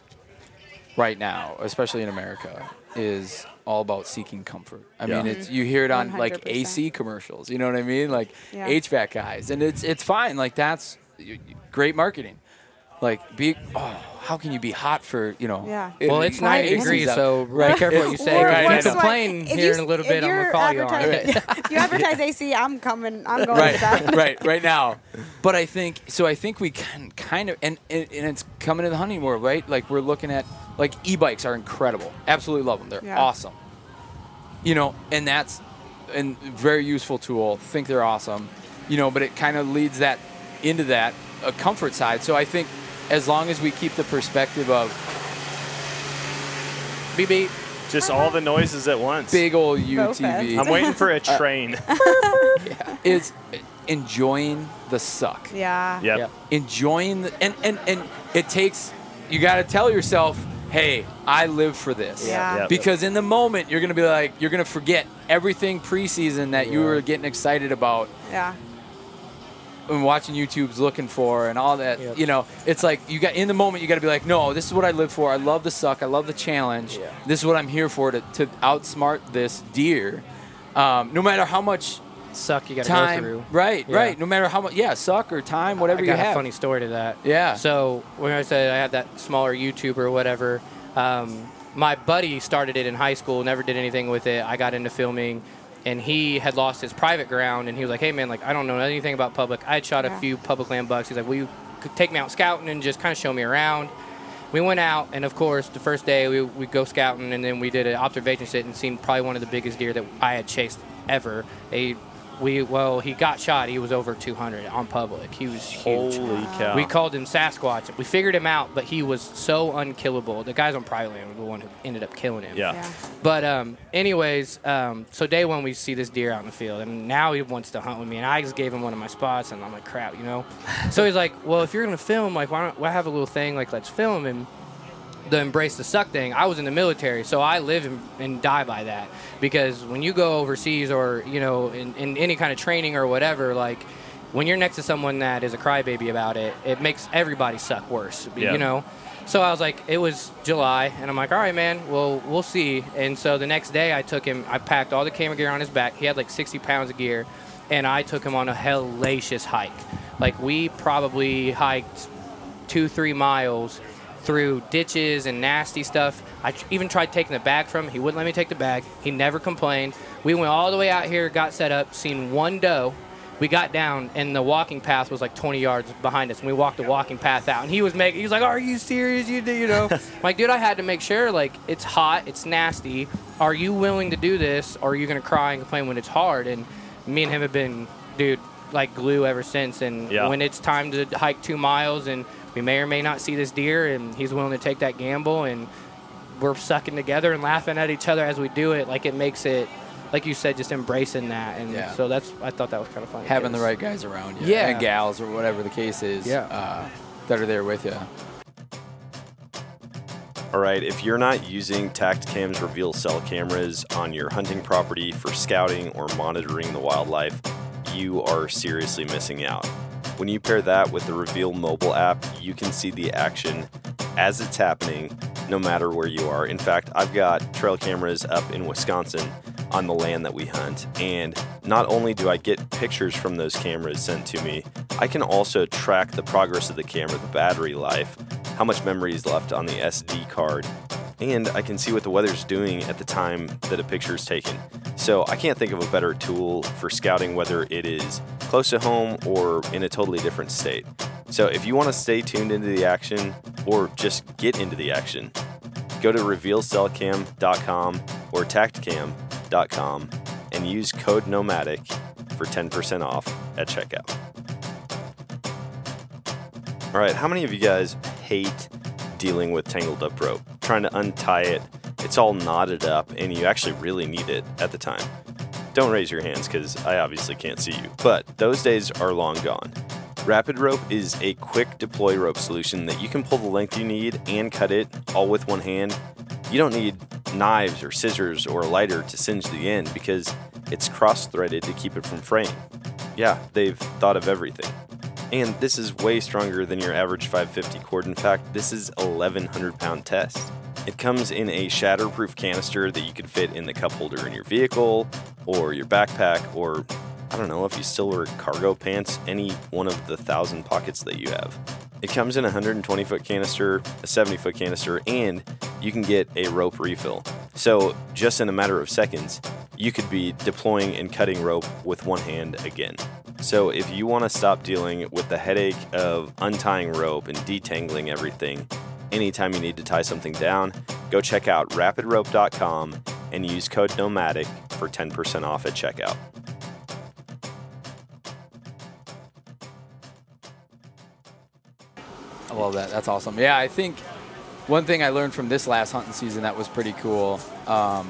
right now, especially in America, is all about seeking comfort. I Yeah. mean, it's you hear it on like 100%. AC commercials. You know what I mean? Like Yeah. HVAC guys, and it's it's fine. Like that's y- y- great marketing. Like be oh, how can you be hot for you know? Yeah. Well, it's 90 Right. degrees, out. so be careful what you say. Or- If or you swag- complain if here you- in a little bit, I'm gonna call you on advertising- it. if you advertise AC, I'm coming. I'm going right, to that. right, right now. But I think so. I think we can kind of, and, and and it's coming to the hunting world, right? Like we're looking at, like e-bikes are incredible. Absolutely love them. They're Yeah. awesome. You know, and that's and very useful tool. Think they're awesome. You know, but it kind of leads that into that a comfort side. So I think as long as we keep the perspective of Beep beep. Just all the uh-huh. noises at once. big old UTV I'm waiting for a uh, train. is enjoying the suck. Yeah. yep. Yep. enjoying the, and, and and it takes you got to tell yourself hey i live for this Yeah. Yep. because in the moment you're going to be like you're going to forget everything preseason that you were getting excited about Yeah. And watching youtube's looking for and all that Yep. you know it's like you got in the moment you got to be like no this is what i live for i love the suck i love the challenge Yeah. this is what i'm here for to, to outsmart this deer um, no matter how much Suck you got to go through. right Yeah. right no matter how much yeah suck or time whatever I you got have a funny story to that. Yeah. So when I said I had that smaller YouTuber or whatever, um, my buddy started it in high school, never did anything with it. I got into filming, and he had lost his private ground, and he was like, "Hey man, like I don't know anything about public. I had shot Yeah. a few public land bucks. He's like, will you take me out scouting and just kind of show me around?" We went out, and of course, the first day we we go scouting, and then we did an observation sit and seen probably one of the biggest deer that I had chased ever. A we well, he got shot. He was over 200 on public. He was huge. Holy cow. We called him Sasquatch. We figured him out, but he was so unkillable. The guys on private land were the one who ended up killing him. yeah. Yeah. But um, anyways, um, so day one we see this deer out in the field, and now he wants to hunt with me, and I just gave him one of my spots, and I'm like, crap, you know. so he's like, well, if you're gonna film, like, why don't why have a little thing like let's film and the embrace the suck thing. I was in the military, so I live and, and die by that because when you go overseas or you know in, in any kind of training or whatever, like when you're next to someone that is a crybaby about it, it makes everybody suck worse. Yeah. You know. So I was like, it was July, and I'm like, all right, man, well, we'll see. And so the next day, I took him, I packed all the camera gear on his back. He had like 60 pounds of gear. and I took him on a hellacious hike. Like we probably hiked two, three miles through ditches and nasty stuff. I even tried taking the bag from him. He wouldn't let me take the bag. He never complained. We went all the way out here, got set up, seen one doe. We got down, and the walking path was like 20 yards behind us, and we walked the walking path out. And he was making, he was like, "Are you serious? You do, you know?" like, dude, I had to make sure. Like, it's hot, it's nasty. Are you willing to do this, or are you gonna cry and complain when it's hard? And me and him have been, dude, like glue ever since. And Yeah. when it's time to hike two miles, and we may or may not see this deer, and he's willing to take that gamble, and we're sucking together and laughing at each other as we do it. Like it makes it, like you said, just embracing that. And Yeah. so that's I thought that was kind of funny. Having the right guys around you, Yeah. and gals or whatever the case is, Yeah. uh, that are there with you. All right, if you're not using Tactacam's reveal cell cameras on your hunting property for scouting or monitoring the wildlife, you are seriously missing out. When you pair that with the Reveal mobile app, you can see the action as it's happening no matter where you are. In fact, I've got trail cameras up in Wisconsin on the land that we hunt, and not only do I get pictures from those cameras sent to me, I can also track the progress of the camera, the battery life, how much memory is left on the SD card, and I can see what the weather's doing at the time that a picture is taken. So I can't think of a better tool for scouting whether it is close to home or in a totally different state. So if you want to stay tuned into the action or just get into the action, go to revealcellcam.com or tactacam.com and use code nomadic for 10% off at checkout. All right, how many of you guys hate dealing with tangled up rope? Trying to untie it, it's all knotted up, and you actually really need it at the time. Don't raise your hands because I obviously can't see you, but those days are long gone. Rapid Rope is a quick deploy rope solution that you can pull the length you need and cut it all with one hand. You don't need knives or scissors or a lighter to singe the end because it's cross threaded to keep it from fraying. Yeah, they've thought of everything. And this is way stronger than your average 550 cord. In fact, this is 1100 pound test. It comes in a shatterproof canister that you can fit in the cup holder in your vehicle or your backpack or I don't know if you still wear cargo pants, any one of the thousand pockets that you have. It comes in a 120 foot canister, a 70 foot canister, and you can get a rope refill. So, just in a matter of seconds, you could be deploying and cutting rope with one hand again. So, if you want to stop dealing with the headache of untying rope and detangling everything, anytime you need to tie something down, go check out rapidrope.com and use code nomadic for 10% off at checkout. I love that. That's awesome. Yeah, I think one thing I learned from this last hunting season that was pretty cool. Um,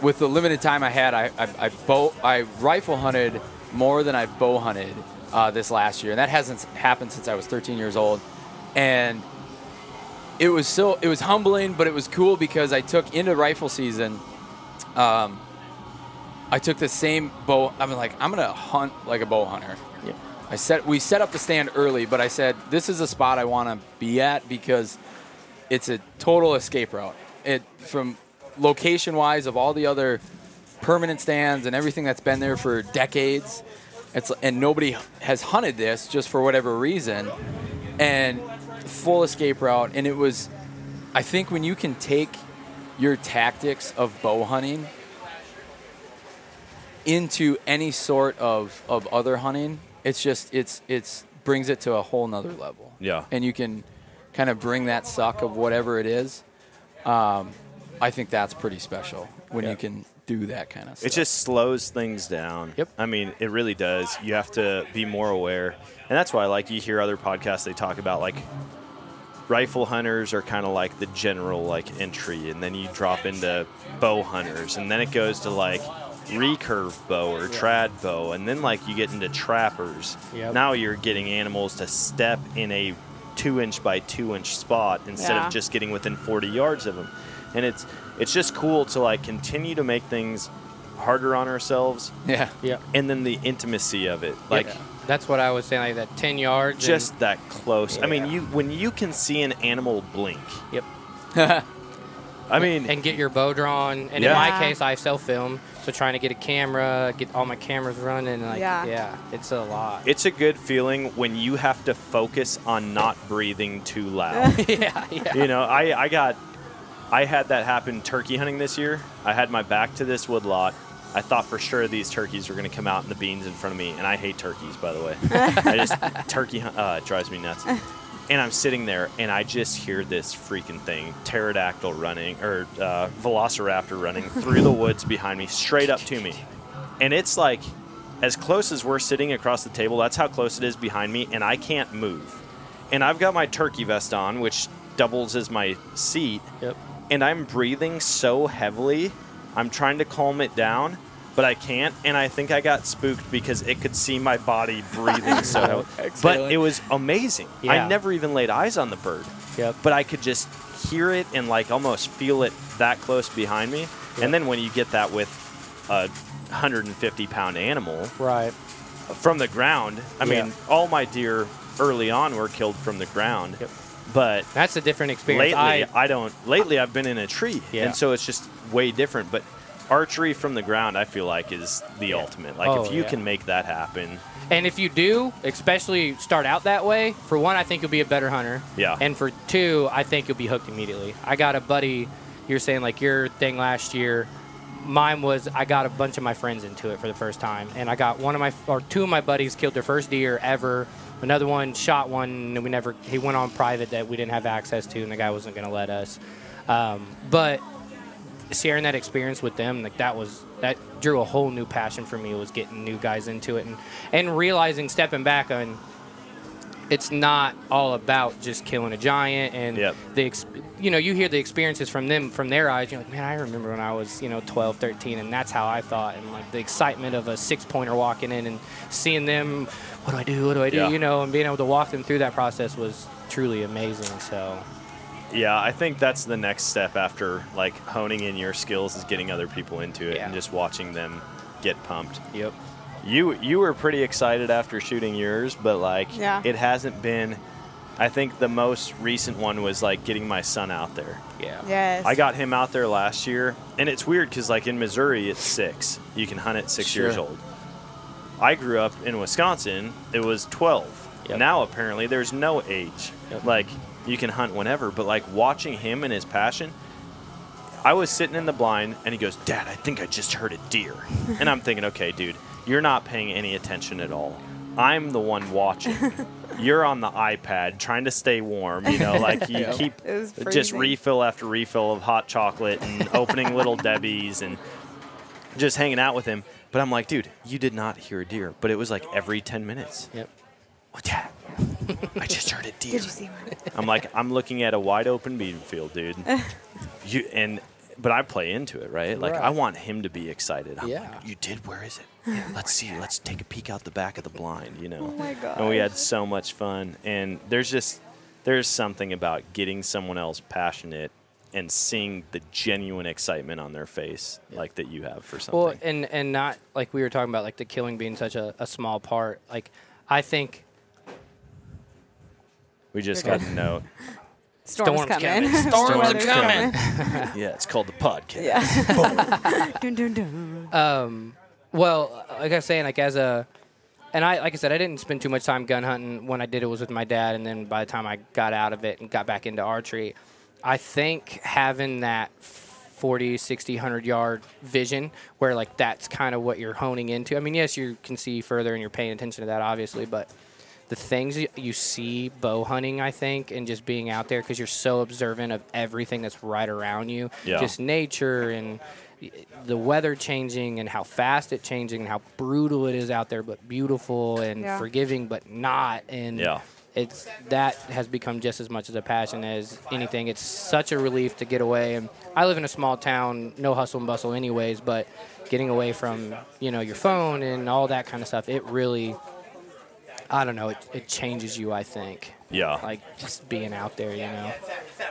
with the limited time I had, I, I, I bow, I rifle hunted more than I've bow hunted uh, this last year, and that hasn't happened since I was 13 years old. And it was so it was humbling, but it was cool because I took into rifle season. Um, I took the same bow. I'm like, I'm gonna hunt like a bow hunter. Yeah. I set we set up the stand early, but I said this is a spot I want to be at because it's a total escape route. It from location wise of all the other permanent stands and everything that's been there for decades. It's and nobody has hunted this just for whatever reason, and full escape route. And it was, I think when you can take your tactics of bow hunting into any sort of, of other hunting, it's just it's it's brings it to a whole nother level. Yeah. And you can kind of bring that suck of whatever it is. Um, I think that's pretty special when Yeah. you can do that kind of stuff. It just slows things down. Yep. I mean, it really does. You have to be more aware. And that's why, like, you hear other podcasts, they talk about, like, rifle hunters are kind of like the general, like, entry. And then you drop into bow hunters. And then it goes to, like, recurve bow or trad bow. And then, like, you get into trappers. Yep. Now you're getting animals to step in a two inch by two inch spot instead Yeah. of just getting within 40 yards of them. And it's, it's just cool to, like, continue to make things harder on ourselves yeah. Yeah. and then the intimacy of it like That's what I was saying, like that 10 yards. and- just that close i mean you when you can see an animal blink Yep. I mean, and get your bow drawn. And Yeah. in my case, I self film, so trying to get a camera, get all my cameras running, like Yeah. yeah, it's a lot. it's a good feeling when you have to focus on not breathing too loud. yeah, yeah. you know, I, I got, I had that happen turkey hunting this year. I had my back to this wood lot. I thought for sure these turkeys were going to come out in the beans in front of me, and I hate turkeys, by the way. I just turkey uh, it drives me nuts. And I'm sitting there, and I just hear this freaking thing, pterodactyl running or uh, velociraptor running through the woods behind me, straight up to me, and it's like as close as we're sitting across the table. That's how close it is behind me, and I can't move. And I've got my turkey vest on, which doubles as my seat Yep. And I'm breathing so heavily. I'm trying to calm it down, but I can't. And I think I got spooked because it could see my body breathing so heavily. But it was amazing. I never even laid eyes on the bird, Yep. but I could just hear it and like almost feel it that close behind me. And then when you get that with a 150 pound animal Right. from the ground, I Yeah. mean, all my deer early on were killed from the ground. Yep. But That's a different experience. lately I, I, don't lately i've been in a tree Yeah. and so it's just way different but archery from the ground i feel like is the ultimate like Oh, if you yeah. can make that happen and if you do, especially start out that way, for one, I think you'll be a better hunter. Yeah. And for two, I think you'll be hooked immediately. I got a buddy. You're saying like your thing last year. Mine was I got a bunch of my friends into it for the first time, and I got one of my or two of my buddies killed their first deer ever. Another one shot one, and we never. He went on private that we didn't have access to, and the guy wasn't going to let us. Um, but sharing that experience with them, like that was that drew a whole new passion for me. Was getting new guys into it and and realizing stepping back on. It's not all about just killing a giant and Yep. the ex- you know you hear the experiences from them from their eyes you're like man I remember when I was you know 12 13 and that's how I thought and like the excitement of a six pointer walking in and seeing them what do I do what do I do Yeah. you know and being able to walk them through that process was truly amazing so yeah i think that's the next step after like honing in your skills is getting other people into it Yeah. and just watching them get pumped yep you you were pretty excited after shooting yours but like Yeah. it hasn't been i think the most recent one was like getting my son out there yeah Yes. I got him out there last year, and it's weird because, like in Missouri, it's six. You can hunt at six years Sure. old. I grew up in Wisconsin; it was twelve. Yep. Now apparently there's no age. Yep. Like you can hunt whenever, but like watching him and his passion. I was sitting in the blind, and he goes, "Dad, I think I just heard a deer," and I'm thinking, "Okay, dude, you're not paying any attention at all. I'm the one watching." You're on the iPad trying to stay warm, you know, like you Yep. keep just refill after refill of hot chocolate and opening little Debbie's and just hanging out with him. But I'm like, dude, you did not hear a deer. But it was like every 10 minutes. yep What that? I just heard a deer. Did you see one? I'm like, I'm looking at a wide open bean field, dude. you and but I play into it, right? Like I want him to be excited. I'm Yeah. like, you did? Where is it? Yeah, let's see. Let's take a peek out the back of the blind, you know. Oh my god. And we had so much fun. And there's just there's something about getting someone else passionate and seeing the genuine excitement on their face like that you have for something. Well, and and not like we were talking about, like the killing being such a, a small part. Like I think we just got a note. Storm's, Storm's coming. coming. Storms Weather's are coming. yeah, it's called the podcast. Yeah. dun, dun, dun. Um, well, like I was saying, like as a, and I, like I said, I didn't spend too much time gun hunting. When I did, it was with my dad, and then by the time I got out of it and got back into archery, I think having that 40, 60, 100 yard vision, where like that's kind of what you're honing into. I mean, yes, you can see further and you're paying attention to that, obviously, but the things you- you see bow hunting, I think, and just being out there because you're so observant of everything that's right around you, Yeah. just nature and the weather changing and how fast it changing and how brutal it is out there, but beautiful and Yeah. forgiving, but not. And Yeah. It's that has become just as much as a passion as anything. It's such a relief to get away. And I live in a small town, no hustle and bustle, anyways. But getting away from you know your phone and all that kind of stuff, it really, I don't know, it, it changes you. I think. Yeah. Like just being out there, you know.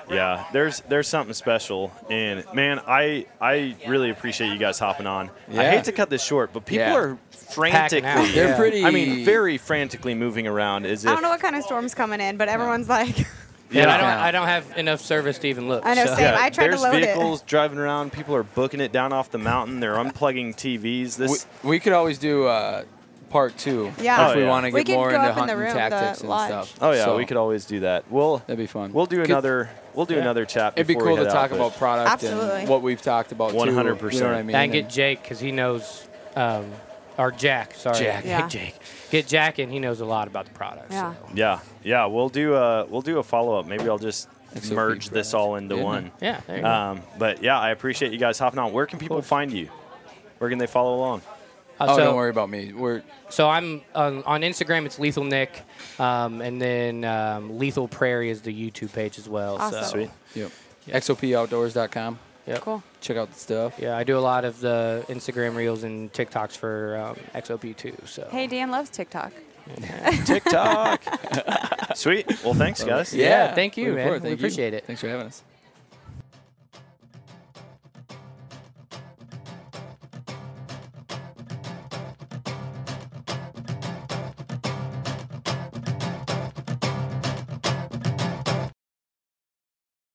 Yeah, there's there's something special, and man, I I really appreciate you guys hopping on. Yeah. I hate to cut this short, but people Yeah. are frantically. They're Yeah. pretty. I mean, very frantically moving around Is if I don't know what kind of storm's coming in, but everyone's like, Yeah, Yeah. I don't. I don't have enough service to even look. I know, so. same. I tried to there's load it. vehicles driving around. People are booking it down off the mountain. They're unplugging TVs. This We, we could always do uh, part two Yeah. if Oh, we yeah. want to get more go into up in the hunting room, tactics and lodge. stuff. oh yeah, So, we could always do that. We'll That'd be fun. we'll do Could- another we'll do another chat. It'd be cool to talk out, about product Absolutely. and what we've talked about. 100%. You know what I mean? And get Jake because he knows, um, or Jack. Sorry, Jack. Yeah. Jake. Get Jack in. He knows a lot about the product. Yeah. So. Yeah, yeah. We'll do a we'll do a follow up. Maybe I'll just XOP merge this products. all into Yeah. one. Yeah. There you go. Um, but yeah, I appreciate you guys hopping on. Where can people find you? Where can they follow along? Uh, oh, so, don't worry about me. We're So I'm on, on Instagram. It's Lethal Nick, um, and then um, Lethal Prairie is the YouTube page as well. Awesome. So, Sweet. yep. XOPOutdoors.com. Yep. Cool. Check out the stuff. Yeah, I do a lot of the Instagram reels and TikToks for um, XOP too. So Hey, Dan loves TikTok. TikTok. Sweet. Well, thanks, guys. Yeah, thank you, looking man. forward. We Thank you. appreciate it. Thanks for having us.